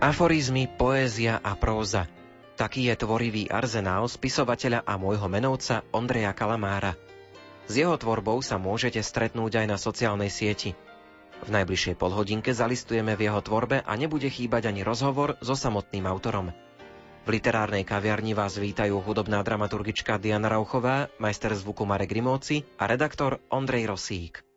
Aforizmy, poézia a próza. Taký je tvorivý arzenál spisovateľa a môjho menovca Ondreja Kalamára. S jeho tvorbou sa môžete stretnúť aj na sociálnej sieti. V najbližšej polhodinke zalistujeme v jeho tvorbe a nebude chýbať ani rozhovor so samotným autorom. V literárnej kaviarni vás vítajú hudobná dramaturgička Diana Rauchová, majster zvuku Marek Grimovci a redaktor Ondrej Rosík.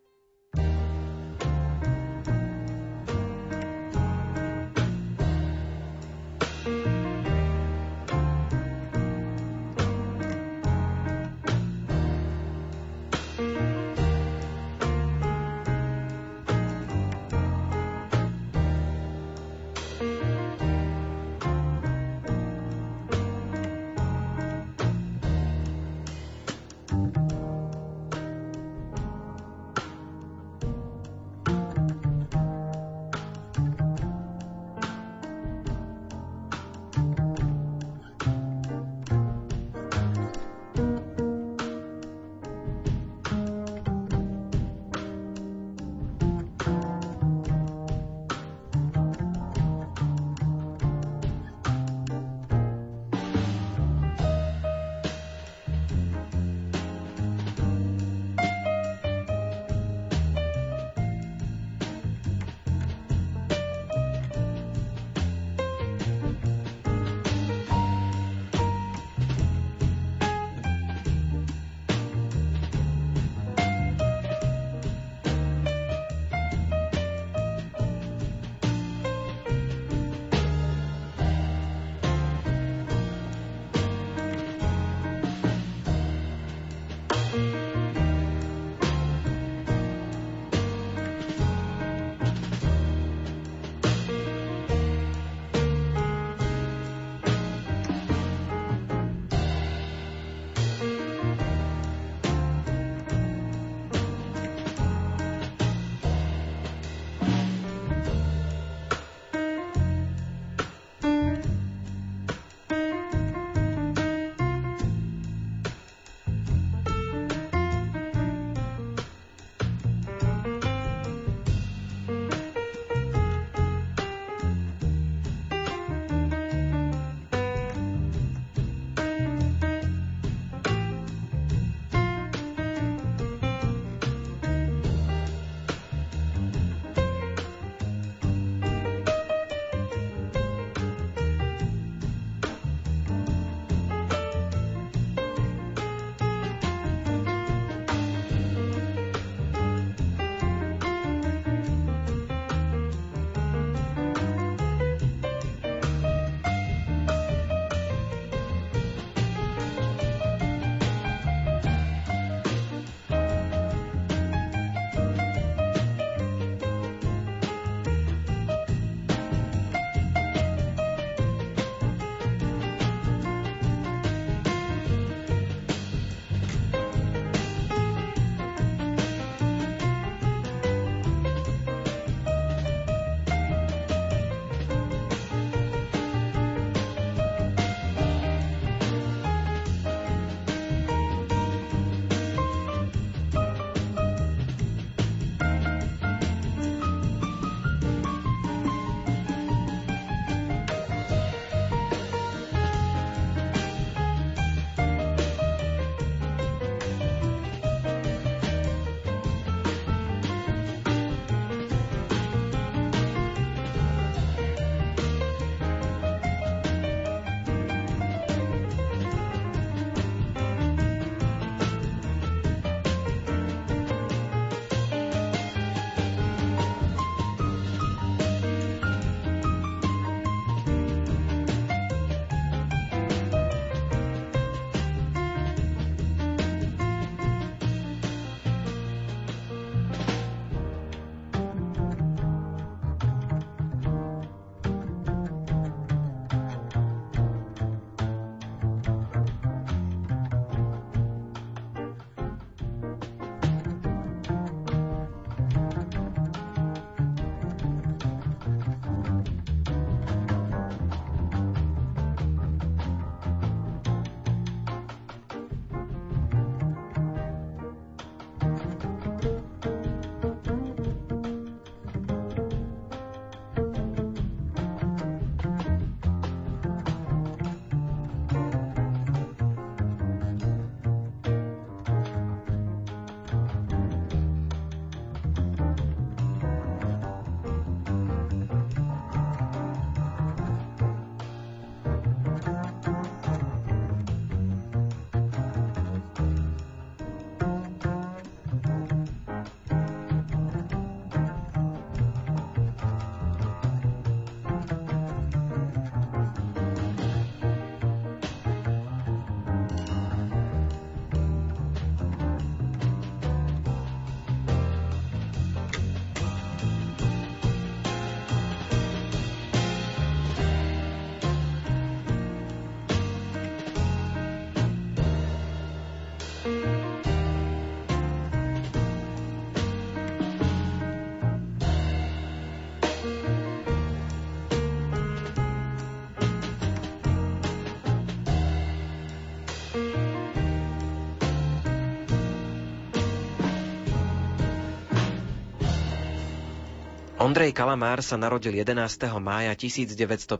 Ondrej Kalamár sa narodil 11. mája 1958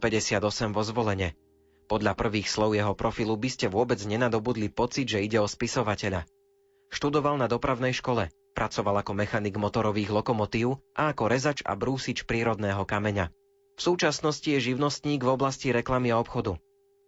vo Zvolene. Podľa prvých slov jeho profilu by ste vôbec nenadobudli pocit, že ide o spisovateľa. Študoval na dopravnej škole, pracoval ako mechanik motorových lokomotív a ako rezač a brúsič prírodného kameňa. V súčasnosti je živnostník v oblasti reklamy a obchodu.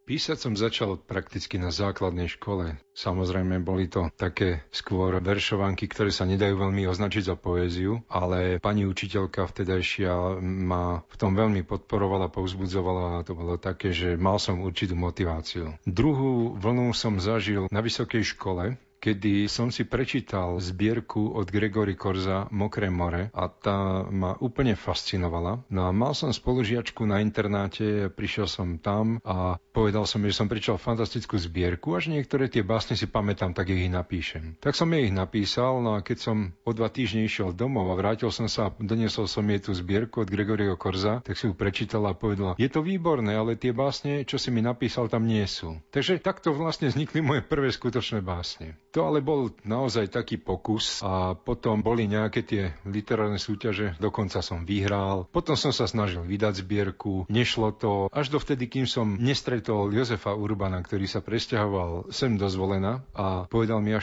Písať som začal prakticky na základnej škole. Samozrejme, boli to také skôr veršovanky, ktoré sa nedajú veľmi označiť za poéziu, ale pani učiteľka vtedajšia ma v tom veľmi podporovala, povzbudzovala a to bolo také, že mal som určitú motiváciu. Druhú vlnu som zažil na vysokej škole, kedy som si prečítal zbierku od Gregory Korza Mokré more a tá ma úplne fascinovala. No a mal som spolužiačku na internáte, prišiel som tam a povedal som, že som prečítal fantastickú zbierku a že niektoré tie básne si pamätám, tak ich napíšem. Tak som jej ich napísal, no a keď som o dva týždne išiel domov a vrátil som sa a doniesol som jej tú zbierku od Gregoryho Korza, tak si ju prečítala a povedala, je to výborné, ale tie básne, čo si mi napísal, tam nie sú. Takže takto vlastne vznikli moje prvé skutočné básne. To ale bol naozaj taký pokus a potom boli nejaké tie literárne súťaže, dokonca som vyhral. Potom som sa snažil vydať zbierku, nešlo to až dovtedy, kým som nestretol Jozefa Urbana, ktorý sa presťahoval sem do Zvolena a povedal mi, a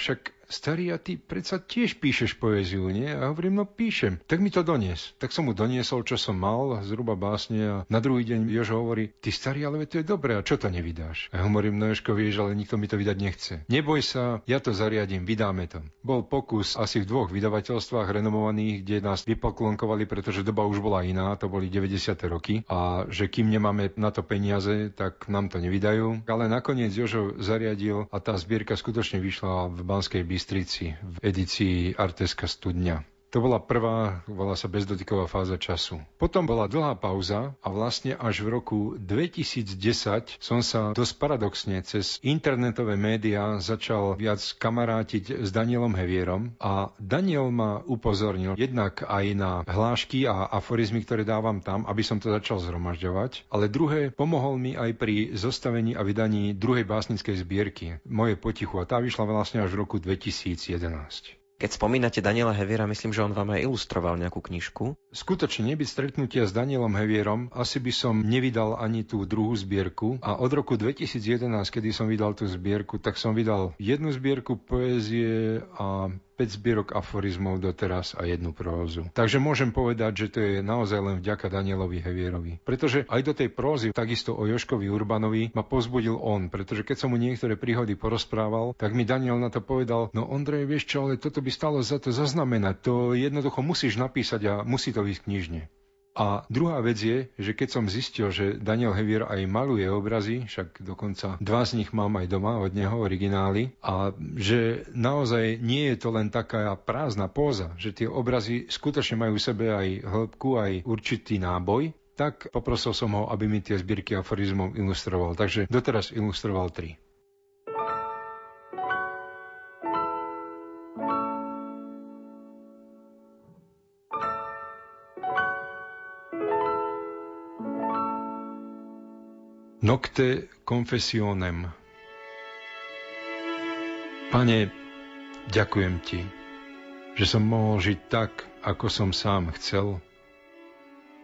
starý, a ty predsa tiež píšeš poéziu, nie? A hovorím, no píšem. Tak mi to donies. Tak som mu doniesol, čo som mal, zhruba básne a na druhý deň Jožo hovorí, ty starý, ale to je dobré, a čo to nevydáš? A ja hovorím, no Jožko, vieš, ale nikto mi to vydať nechce. Neboj sa, ja to zariadím, vydáme to. Bol pokus asi v dvoch vydavateľstvách renomovaných, kde nás vypoklonkovali, pretože doba už bola iná, to boli 90. roky a že kým nemáme na to peniaze, tak nám to nevydajú. Ale nakoniec Jožo zariadil a tá zbierka skutočne vyšla v Banskej Bystrici Bystrici v edícii Arteska studňa. To bola prvá, volá sa bezdotyková fáza času. Potom bola dlhá pauza a vlastne až v roku 2010 som sa dosť paradoxne cez internetové médiá začal viac kamarátiť s Danielom Hevierom a Daniel ma upozornil jednak aj na hlášky a aforizmy, ktoré dávam tam, aby som to začal zhromažďovať, ale druhé, pomohol mi aj pri zostavení a vydaní druhej básnickej zbierky Moje potichu a tá vyšla vlastne až v roku 2011. Keď spomínate Daniela Heviera, myslím, že on vám aj ilustroval nejakú knižku. Skutočne nebyť stretnutia s Danielom Hevierom, asi by som nevydal ani tú druhú zbierku. A od roku 2011, kedy som vydal tú zbierku, tak som vydal jednu zbierku poézie a 5 zbierok aforizmov doteraz a jednu prózu. Takže môžem povedať, že to je naozaj len vďaka Danielovi Hevierovi. Pretože aj do tej prózy, takisto o Joškovi Urbanovi, ma pozbudil on, pretože keď som mu niektoré príhody porozprával, tak mi Daniel na to povedal, no Ondrej, vieš čo, ale toto by stalo za to zaznamenať, to jednoducho musíš napísať a musí to ísť knižne. A druhá vec je, že keď som zistil, že Daniel Hevier aj maluje obrazy, však dokonca dva z nich mám aj doma od neho, originály, a že naozaj nie je to len taká prázdna póza, že tie obrazy skutočne majú v sebe aj hĺbku, aj určitý náboj, tak poprosil som ho, aby mi tie zbierky aforizmov ilustroval. Takže doteraz ilustroval tri. Nocte confessionem. Pane, ďakujem Ti, že som mohol žiť tak, ako som sám chcel,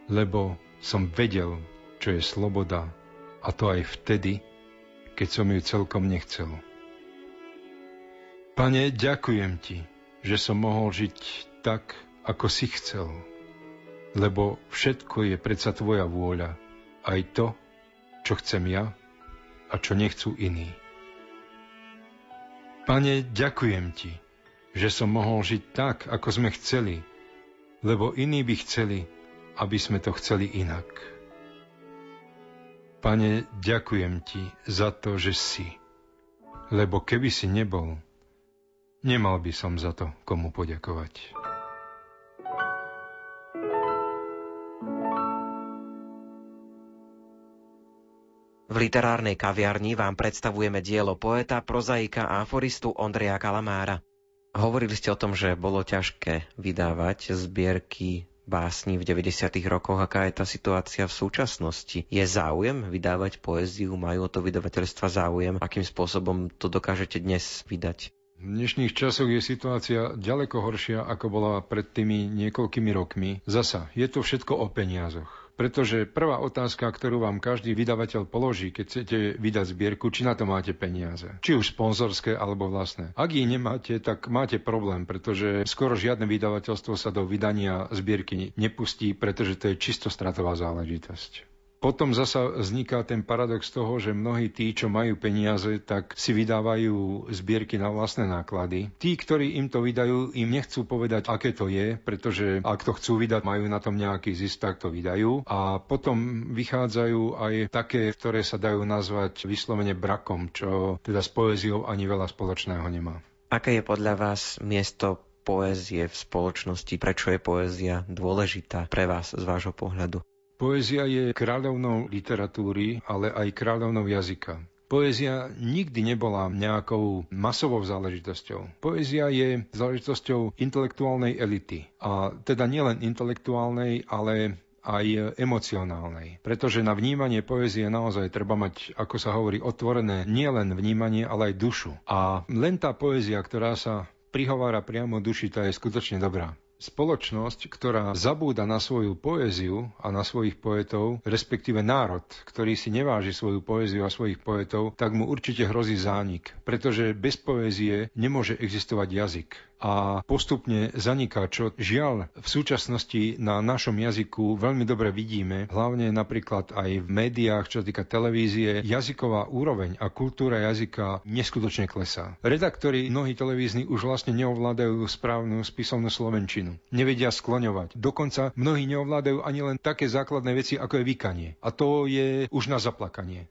lebo som vedel, čo je sloboda, a to aj vtedy, keď som ju celkom nechcel. Pane, ďakujem Ti, že som mohol žiť tak, ako si chcel, lebo všetko je predsa Tvoja vôľa, aj to, čo chcem ja a čo nechcú iní. Pane, ďakujem Ti, že som mohol žiť tak, ako sme chceli, lebo iní by chceli, aby sme to chceli inak. Pane, ďakujem Ti za to, že si, lebo keby si nebol, nemal by som za to komu poďakovať. V literárnej kaviarni vám predstavujeme dielo poeta, prozaika a aforistu Ondreja Kalamára. Hovorili ste o tom, že bolo ťažké vydávať zbierky básni v 90. rokoch. Aká je tá situácia v súčasnosti? Je záujem vydávať poéziu? Majú o to vydavateľstva záujem? Akým spôsobom to dokážete dnes vydať? V dnešných časoch je situácia ďaleko horšia, ako bola pred tými niekoľkými rokmi. Zasa, je to všetko o peniazoch. Pretože prvá otázka, ktorú vám každý vydavateľ položí, keď chcete vydať zbierku, či na to máte peniaze. Či už sponzorské alebo vlastné. Ak ich nemáte, tak máte problém, pretože skoro žiadne vydavateľstvo sa do vydania zbierky nepustí, pretože to je čisto stratová záležitosť. Potom zasa vzniká ten paradox toho, že mnohí tí, čo majú peniaze, tak si vydávajú zbierky na vlastné náklady. Tí, ktorí im to vydajú, im nechcú povedať, aké to je, pretože ak to chcú vydať, majú na tom nejaký zisk, tak to vydajú. A potom vychádzajú aj také, ktoré sa dajú nazvať vyslovene brakom, čo teda s poéziou ani veľa spoločného nemá. Aké je podľa vás miesto poézie v spoločnosti? Prečo je poézia dôležitá pre vás z vášho pohľadu? Poézia je kráľovnou literatúry, ale aj kráľovnou jazyka. Poézia nikdy nebola nejakou masovou záležitosťou. Poézia je záležitosťou intelektuálnej elity. A teda nielen intelektuálnej, ale aj emocionálnej. Pretože na vnímanie poézie naozaj treba mať, ako sa hovorí, otvorené nielen vnímanie, ale aj dušu. A len tá poézia, ktorá sa prihovára priamo duši, tá je skutočne dobrá. Spoločnosť, ktorá zabúda na svoju poéziu a na svojich poetov, respektíve národ, ktorý si neváži svoju poéziu a svojich poetov, tak mu určite hrozí zánik, pretože bez poézie nemôže existovať jazyk a postupne zaniká, čo žiaľ v súčasnosti na našom jazyku veľmi dobre vidíme, hlavne napríklad aj v médiách, čo sa týka televízie, jazyková úroveň a kultúra jazyka neskutočne klesá. Redaktori mnohí televízni už vlastne neovládajú správnu spisovnú slovenčinu. Nevedia skloňovať. Dokonca mnohí neovládajú ani len také základné veci, ako je vykanie. A to je už na zaplakanie.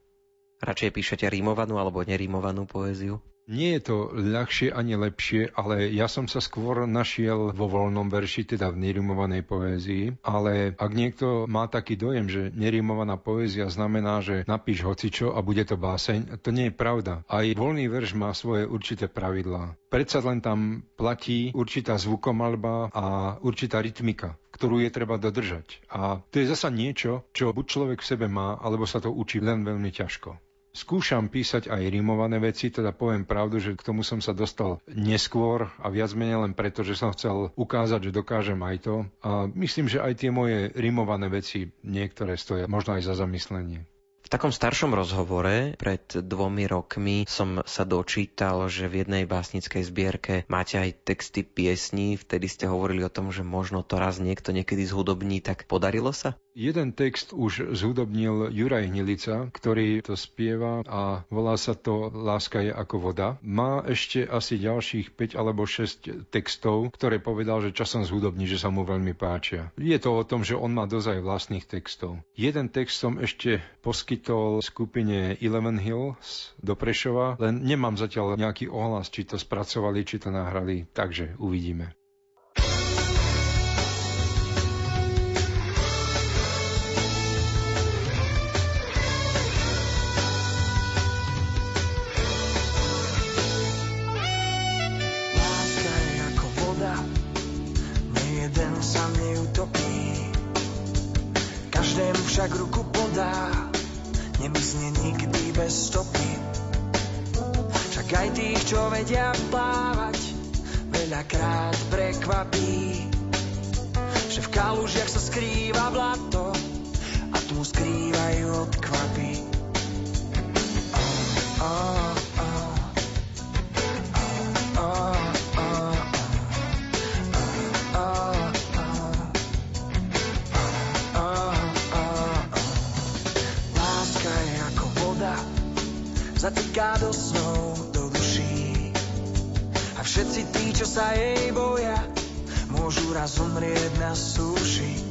Radšej píšete rímovanú alebo nerímovanú poéziu? Nie je to ľahšie ani lepšie, ale ja som sa skôr našiel vo voľnom verši, teda v nerimovanej poézii. Ale ak niekto má taký dojem, že nerimovaná poézia znamená, že napíš hocičo a bude to báseň, to nie je pravda. Aj voľný verš má svoje určité pravidlá. Predsa len tam platí určitá zvukomalba a určitá rytmika ktorú je treba dodržať. A to je zasa niečo, čo buď človek v sebe má, alebo sa to učí len veľmi ťažko. Skúšam písať aj rimované veci, teda poviem pravdu, že k tomu som sa dostal neskôr a viac menej len preto, že som chcel ukázať, že dokážem aj to. A myslím, že aj tie moje rimované veci niektoré stoja možno aj za zamyslenie. V takom staršom rozhovore pred dvomi rokmi som sa dočítal, že v jednej básnickej zbierke máte aj texty piesní. Vtedy ste hovorili o tom, že možno to raz niekto niekedy zhudobní, tak podarilo sa? Jeden text už zhudobnil Juraj Hnilica, ktorý to spieva a volá sa to Láska je ako voda. Má ešte asi ďalších 5 alebo 6 textov, ktoré povedal, že časom zhudobní, že sa mu veľmi páčia. Je to o tom, že on má dozaj vlastných textov. Jeden text som ešte poskytol skupine Eleven Hills do Prešova, len nemám zatiaľ nejaký ohlas, či to spracovali, či to nahrali, takže uvidíme. Skrývajú od kvapy. Oh, oh. zatýka do snov, do duší. A všetci tí, čo sa jej boja, môžu raz umrieť na súši.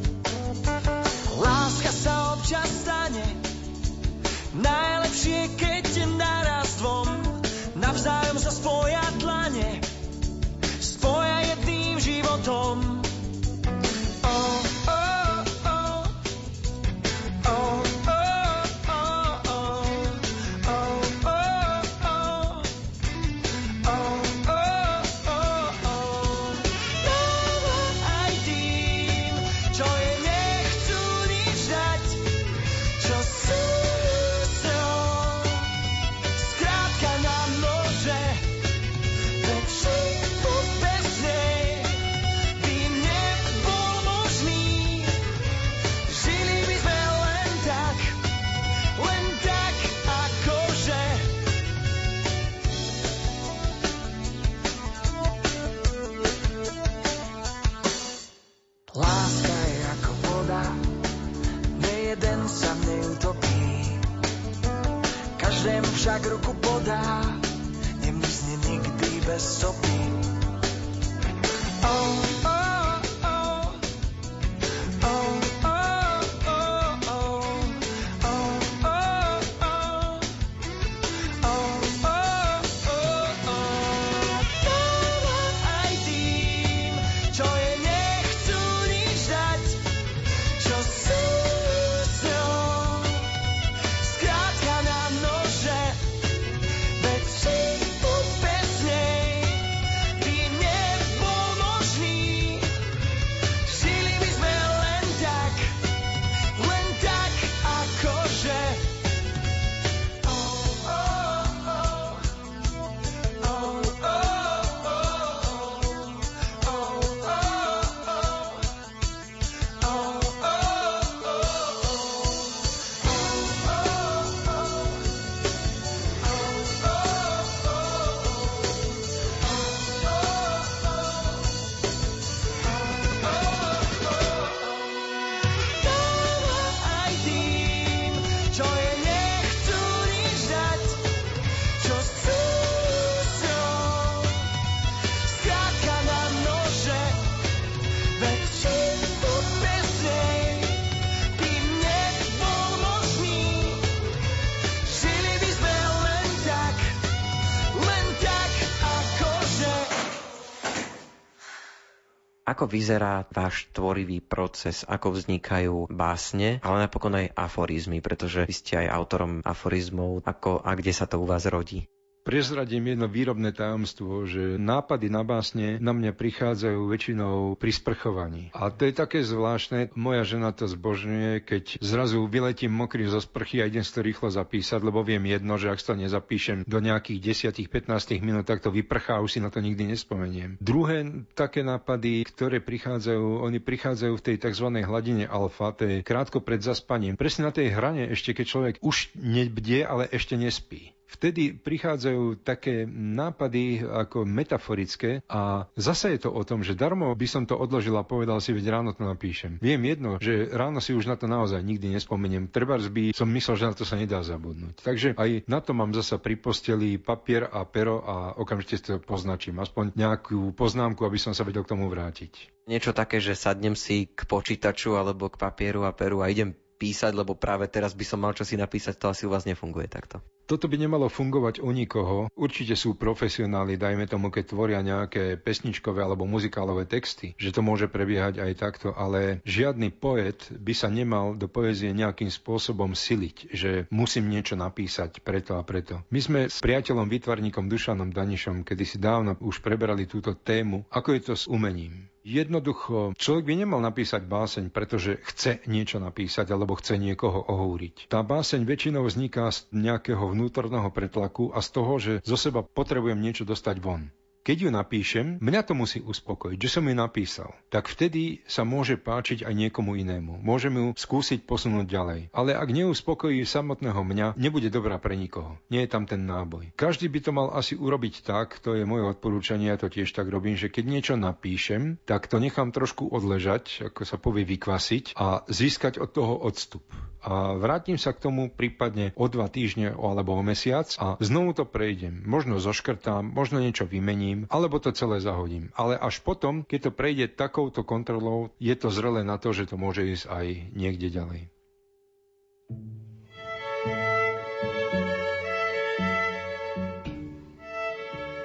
Vyzerá váš tvorivý proces, ako vznikajú básne, ale napokon aj aforizmy, pretože vy ste aj autorom aforizmov, ako a kde sa to u vás rodí? Prezradím jedno výrobné tajomstvo, že nápady na básne na mňa prichádzajú väčšinou pri sprchovaní. A to je také zvláštne, moja žena to zbožňuje, keď zrazu vyletím mokrý zo sprchy a idem si to rýchlo zapísať, lebo viem jedno, že ak to nezapíšem do nejakých 10-15 minút, tak to vyprchá už si na to nikdy nespomeniem. Druhé také nápady, ktoré prichádzajú, oni prichádzajú v tej tzv. hladine alfa, to je krátko pred zaspaním. Presne na tej hrane, ešte keď človek už nebdie, ale ešte nespí. Vtedy prichádzajú také nápady ako metaforické a zase je to o tom, že darmo by som to odložil a povedal si, veď ráno to napíšem. Viem jedno, že ráno si už na to naozaj nikdy nespomeniem. Treba by som myslel, že na to sa nedá zabudnúť. Takže aj na to mám zasa pri posteli papier a pero a okamžite to poznačím. Aspoň nejakú poznámku, aby som sa vedel k tomu vrátiť. Niečo také, že sadnem si k počítaču alebo k papieru a peru a idem písať, lebo práve teraz by som mal čo si napísať, to asi u vás nefunguje takto. Toto by nemalo fungovať u nikoho. Určite sú profesionáli, dajme tomu, keď tvoria nejaké pesničkové alebo muzikálové texty, že to môže prebiehať aj takto, ale žiadny poet by sa nemal do poezie nejakým spôsobom siliť, že musím niečo napísať preto a preto. My sme s priateľom výtvarníkom Dušanom Danišom kedysi dávno už preberali túto tému, ako je to s umením. Jednoducho, človek by nemal napísať báseň, pretože chce niečo napísať alebo chce niekoho ohúriť. Tá báseň väčšinou vzniká z nejakého vnútorného pretlaku a z toho, že zo seba potrebujem niečo dostať von. Keď ju napíšem, mňa to musí uspokojiť, že som ju napísal. Tak vtedy sa môže páčiť aj niekomu inému. Môžem ju skúsiť posunúť ďalej. Ale ak neuspokojí samotného mňa, nebude dobrá pre nikoho. Nie je tam ten náboj. Každý by to mal asi urobiť tak, to je moje odporúčanie, ja to tiež tak robím, že keď niečo napíšem, tak to nechám trošku odležať, ako sa povie vykvasiť a získať od toho odstup a vrátim sa k tomu prípadne o dva týždne alebo o mesiac a znovu to prejdem. Možno zoškrtám, možno niečo vymením, alebo to celé zahodím. Ale až potom, keď to prejde takouto kontrolou, je to zrelé na to, že to môže ísť aj niekde ďalej.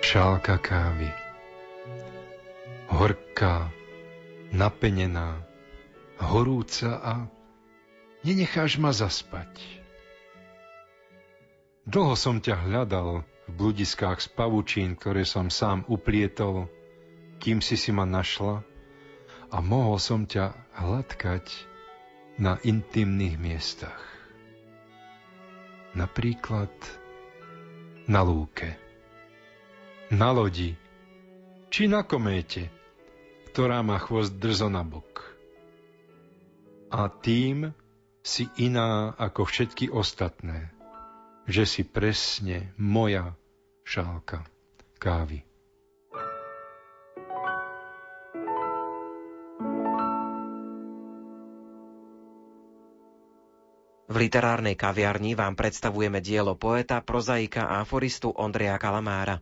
Šálka kávy. Horká, napenená, horúca a nenecháš ma zaspať. Dlho som ťa hľadal bludiskách z pavučín, ktoré som sám uplietol, kým si si ma našla a mohol som ťa hladkať na intimných miestach. Napríklad na lúke, na lodi, či na kométe, ktorá má chvost drzo na bok. A tým si iná ako všetky ostatné, že si presne moja šálka kávy. V literárnej kaviarni vám predstavujeme dielo poeta, prozaika a aforistu Ondreja Kalamára.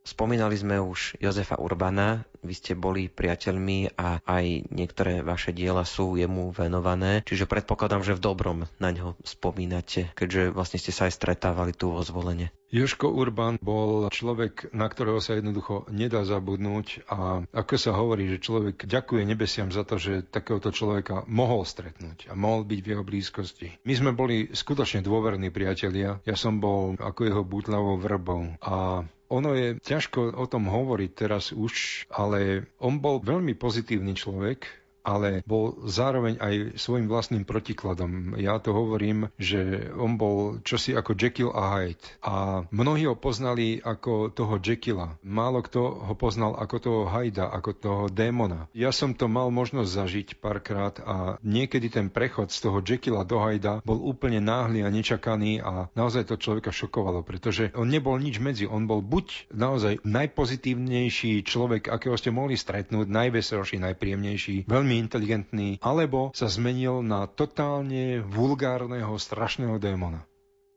Spomínali sme už Jozefa Urbana, vy ste boli priateľmi a aj niektoré vaše diela sú jemu venované, čiže predpokladám, že v dobrom na ňo spomínate, keďže vlastne ste sa aj stretávali tu vo zvolenie. Joško Urban bol človek, na ktorého sa jednoducho nedá zabudnúť a ako sa hovorí, že človek ďakuje nebesiam za to, že takéhoto človeka mohol stretnúť a mohol byť v jeho blízkosti. My sme boli skutočne dôverní priatelia. Ja som bol ako jeho bútlavou vrbou a ono je ťažko o tom hovoriť teraz už, ale on bol veľmi pozitívny človek, ale bol zároveň aj svojim vlastným protikladom. Ja to hovorím, že on bol čosi ako Jekyll a Hyde. A mnohí ho poznali ako toho Jekylla. Málo kto ho poznal ako toho Hyda, ako toho démona. Ja som to mal možnosť zažiť párkrát a niekedy ten prechod z toho Jekylla do Hyda bol úplne náhly a nečakaný a naozaj to človeka šokovalo, pretože on nebol nič medzi. On bol buď naozaj najpozitívnejší človek, akého ste mohli stretnúť, najveselší, najpríjemnejší, veľmi veľmi inteligentný, alebo sa zmenil na totálne vulgárneho, strašného démona.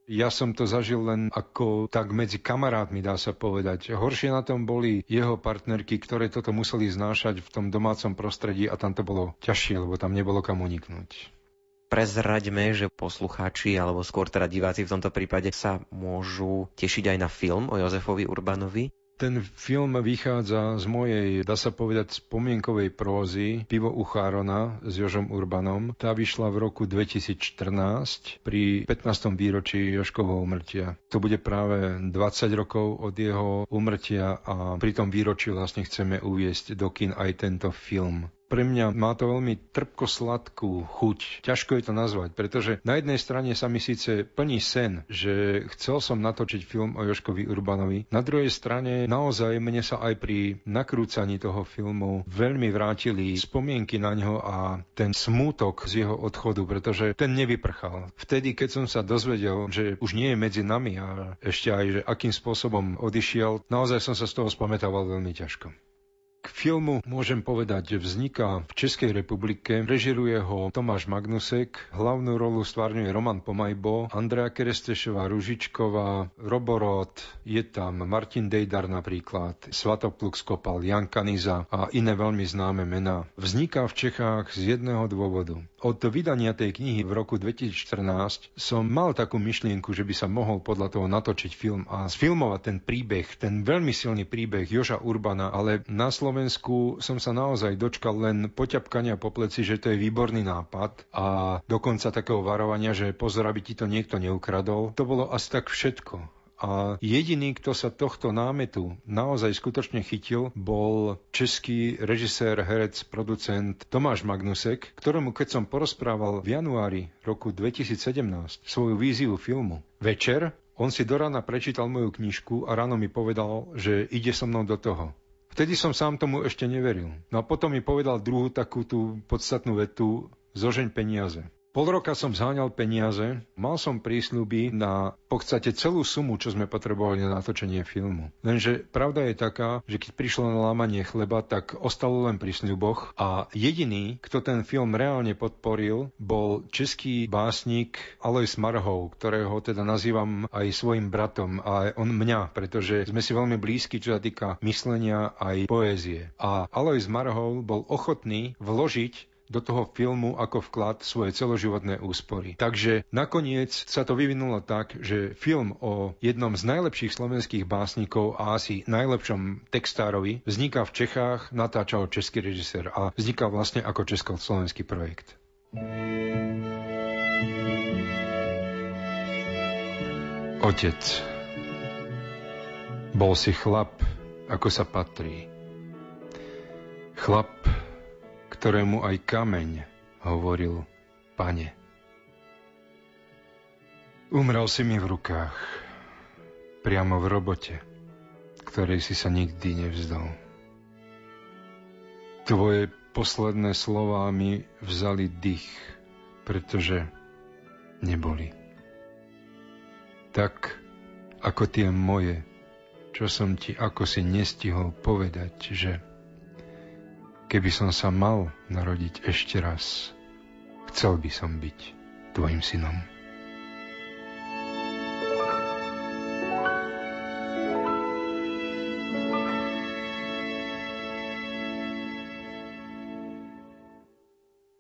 Ja som to zažil len ako tak medzi kamarátmi, dá sa povedať. Horšie na tom boli jeho partnerky, ktoré toto museli znášať v tom domácom prostredí a tam to bolo ťažšie, lebo tam nebolo kam uniknúť prezraďme, že poslucháči alebo skôr teda diváci v tomto prípade sa môžu tešiť aj na film o Jozefovi Urbanovi. Ten film vychádza z mojej, dá sa povedať, spomienkovej prózy Pivo u s Jožom Urbanom. Tá vyšla v roku 2014 pri 15. výročí Joškovho umrtia. To bude práve 20 rokov od jeho umrtia a pri tom výročí vlastne chceme uviesť do kin aj tento film pre mňa má to veľmi trpko-sladkú chuť. Ťažko je to nazvať, pretože na jednej strane sa mi síce plní sen, že chcel som natočiť film o Joškovi Urbanovi. Na druhej strane naozaj mne sa aj pri nakrúcaní toho filmu veľmi vrátili spomienky na ňo a ten smútok z jeho odchodu, pretože ten nevyprchal. Vtedy, keď som sa dozvedel, že už nie je medzi nami a ešte aj, že akým spôsobom odišiel, naozaj som sa z toho spamätával veľmi ťažko. K filmu môžem povedať, že vzniká v Českej republike, režiruje ho Tomáš Magnusek, hlavnú rolu stvárňuje Roman Pomajbo, Andrea Kerestešová Ružičková, Roborod, je tam Martin Dejdar napríklad, Svatopluk Skopal, Jan Kaniza a iné veľmi známe mená. Vzniká v Čechách z jedného dôvodu. Od vydania tej knihy v roku 2014 som mal takú myšlienku, že by sa mohol podľa toho natočiť film a sfilmovať ten príbeh, ten veľmi silný príbeh Joža Urbana, ale na Slovensku som sa naozaj dočkal len poťapkania po pleci, že to je výborný nápad a dokonca takého varovania, že pozor, aby ti to niekto neukradol. To bolo asi tak všetko. A jediný, kto sa tohto námetu naozaj skutočne chytil, bol český režisér, herec, producent Tomáš Magnusek, ktorému keď som porozprával v januári roku 2017 svoju víziu filmu, večer on si do rána prečítal moju knižku a ráno mi povedal, že ide so mnou do toho. Vtedy som sám tomu ešte neveril. No a potom mi povedal druhú takú tú podstatnú vetu, zožeň peniaze. Pol roka som zháňal peniaze, mal som prísľuby na v podstate celú sumu, čo sme potrebovali na natočenie filmu. Lenže pravda je taká, že keď prišlo na lámanie chleba, tak ostalo len pri sľuboch a jediný, kto ten film reálne podporil, bol český básnik Alois Marhov, ktorého teda nazývam aj svojim bratom a on mňa, pretože sme si veľmi blízki, čo sa týka myslenia aj poézie. A Alois Marhov bol ochotný vložiť do toho filmu ako vklad svoje celoživotné úspory. Takže nakoniec sa to vyvinulo tak, že film o jednom z najlepších slovenských básnikov a asi najlepšom textárovi vzniká v Čechách, natáčal český režisér a vzniká vlastne ako československý projekt. Otec. Bol si chlap, ako sa patrí. Chlap, ktorému aj kameň hovoril, pane. Umrel si mi v rukách, priamo v robote, ktorej si sa nikdy nevzdal. Tvoje posledné slová mi vzali dých, pretože neboli. Tak ako tie moje, čo som ti ako si nestihol povedať, že Keby som sa mal narodiť ešte raz, chcel by som byť tvojim synom.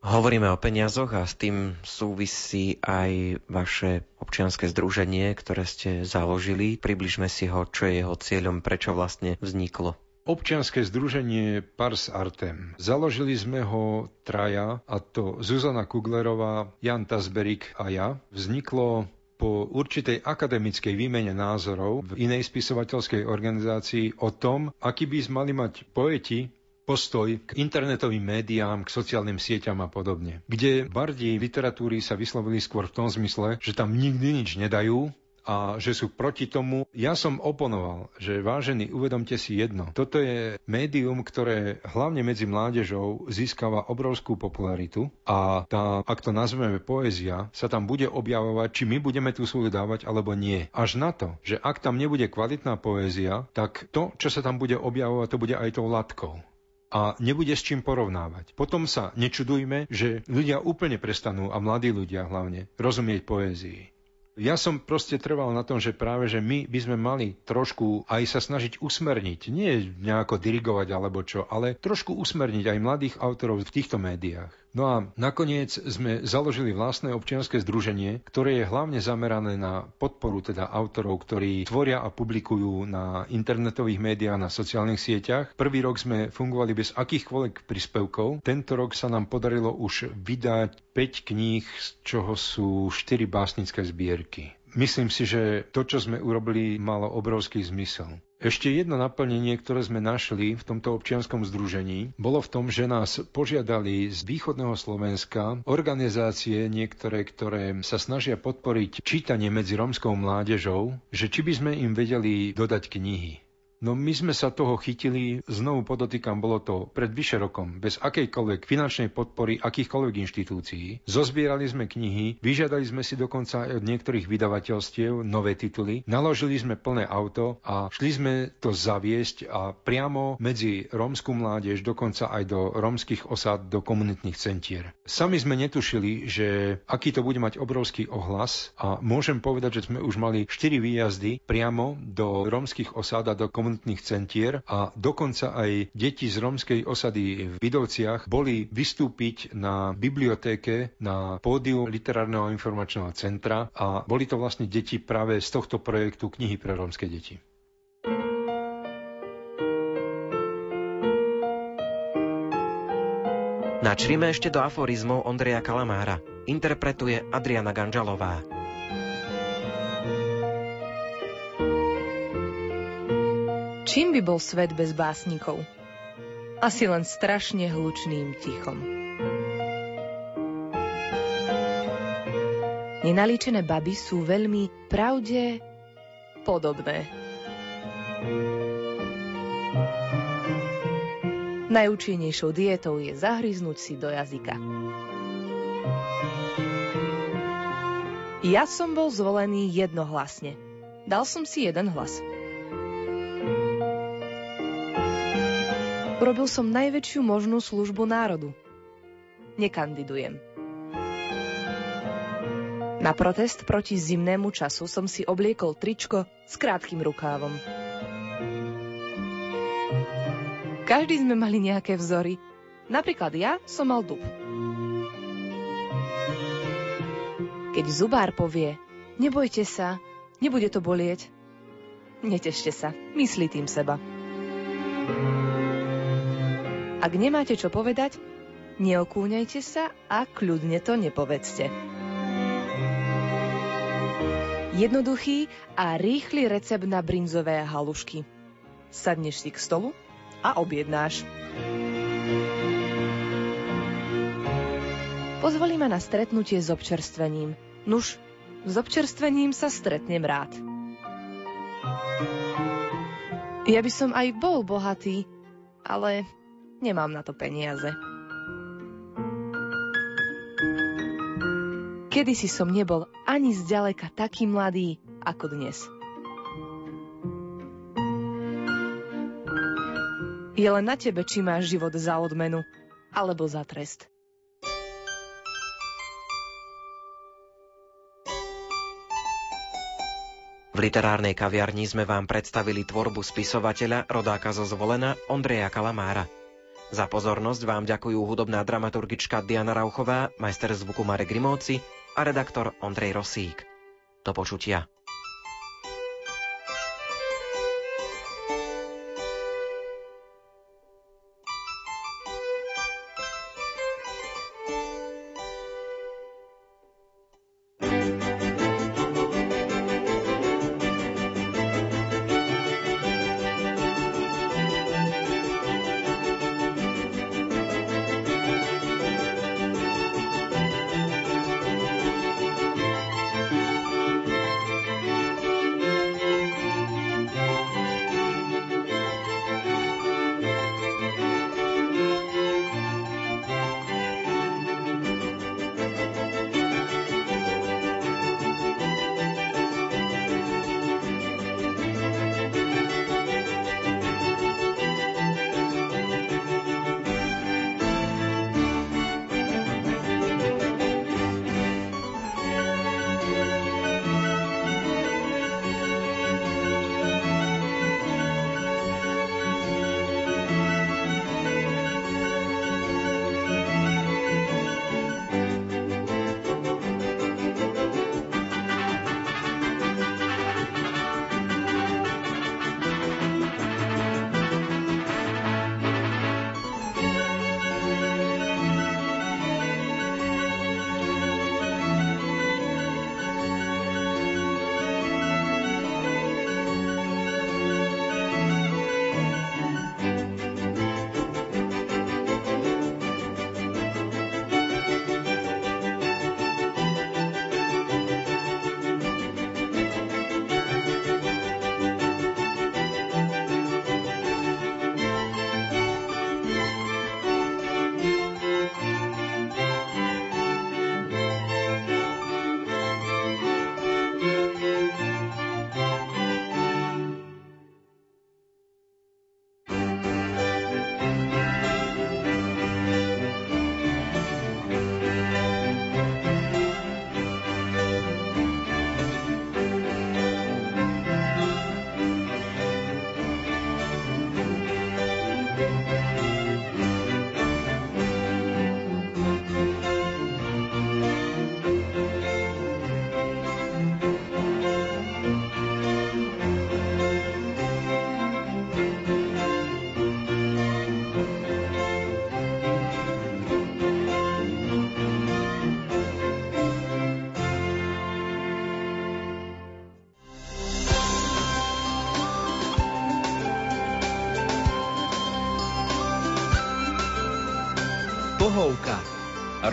Hovoríme o peniazoch a s tým súvisí aj vaše občianske združenie, ktoré ste založili. Približme si ho, čo je jeho cieľom, prečo vlastne vzniklo. Občianske združenie Pars Artem. Založili sme ho traja, a to Zuzana Kuglerová, Jan Tasberik a ja. Vzniklo po určitej akademickej výmene názorov v inej spisovateľskej organizácii o tom, aký by mali mať poeti postoj k internetovým médiám, k sociálnym sieťam a podobne. Kde bardi literatúry sa vyslovili skôr v tom zmysle, že tam nikdy nič nedajú, a že sú proti tomu. Ja som oponoval, že vážení, uvedomte si jedno. Toto je médium, ktoré hlavne medzi mládežou získava obrovskú popularitu a tá, ak to nazveme poézia, sa tam bude objavovať, či my budeme tú svoju dávať alebo nie. Až na to, že ak tam nebude kvalitná poézia, tak to, čo sa tam bude objavovať, to bude aj tou latkou a nebude s čím porovnávať. Potom sa nečudujme, že ľudia úplne prestanú, a mladí ľudia hlavne, rozumieť poézii. Ja som proste trval na tom, že práve, že my by sme mali trošku aj sa snažiť usmerniť, nie nejako dirigovať alebo čo, ale trošku usmerniť aj mladých autorov v týchto médiách. No a nakoniec sme založili vlastné občianske združenie, ktoré je hlavne zamerané na podporu teda autorov, ktorí tvoria a publikujú na internetových médiách, na sociálnych sieťach. Prvý rok sme fungovali bez akýchkoľvek príspevkov. Tento rok sa nám podarilo už vydať 5 kníh, z čoho sú 4 básnické zbierky. Myslím si, že to, čo sme urobili, malo obrovský zmysel. Ešte jedno naplnenie, ktoré sme našli v tomto občianskom združení, bolo v tom, že nás požiadali z východného Slovenska organizácie niektoré, ktoré sa snažia podporiť čítanie medzi romskou mládežou, že či by sme im vedeli dodať knihy. No my sme sa toho chytili, znovu podotýkam, bolo to pred vyše rokom, bez akejkoľvek finančnej podpory akýchkoľvek inštitúcií. Zozbierali sme knihy, vyžiadali sme si dokonca aj od niektorých vydavateľstiev nové tituly, naložili sme plné auto a šli sme to zaviesť a priamo medzi rómskú mládež, dokonca aj do rómskych osád, do komunitných centier. Sami sme netušili, že aký to bude mať obrovský ohlas a môžem povedať, že sme už mali 4 výjazdy priamo do rómskych osád a do komunitných komunitných centier a dokonca aj deti z romskej osady v Bidovciach boli vystúpiť na bibliotéke na pódiu Literárneho informačného centra a boli to vlastne deti práve z tohto projektu knihy pre rómske deti. Načrime ešte do aforizmov Ondreja Kalamára. Interpretuje Adriana Ganžalová. Čím by bol svet bez básnikov? Asi len strašne hlučným tichom. Nenalíčené baby sú veľmi pravde podobné. Najúčinnejšou dietou je zahryznúť si do jazyka. Ja som bol zvolený jednohlasne. Dal som si jeden hlas. Urobil som najväčšiu možnú službu národu. Nekandidujem. Na protest proti zimnému času som si obliekol tričko s krátkým rukávom. Každý sme mali nejaké vzory. Napríklad ja som mal dub. Keď zubár povie, nebojte sa, nebude to bolieť, netešte sa, myslí tým seba. Ak nemáte čo povedať, neokúňajte sa a kľudne to nepovedzte. Jednoduchý a rýchly recept na brinzové halušky. Sadneš si k stolu a objednáš. Pozvolí ma na stretnutie s občerstvením. Nuž, s občerstvením sa stretnem rád. Ja by som aj bol bohatý, ale Nemám na to peniaze. Kedy si som nebol ani zďaleka taký mladý ako dnes. Je len na tebe, či máš život za odmenu alebo za trest. V literárnej kaviarni sme vám predstavili tvorbu spisovateľa, rodáka zo Zvolena, Ondreja Kalamára. Za pozornosť vám ďakujú hudobná dramaturgička Diana Rauchová, majster zvuku Marek Rimóci a redaktor Ondrej Rosík. Do počutia.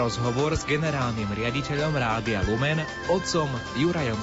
Rozhovor s generálnym riaditeľom Rádia Lumen, otcom Jurajom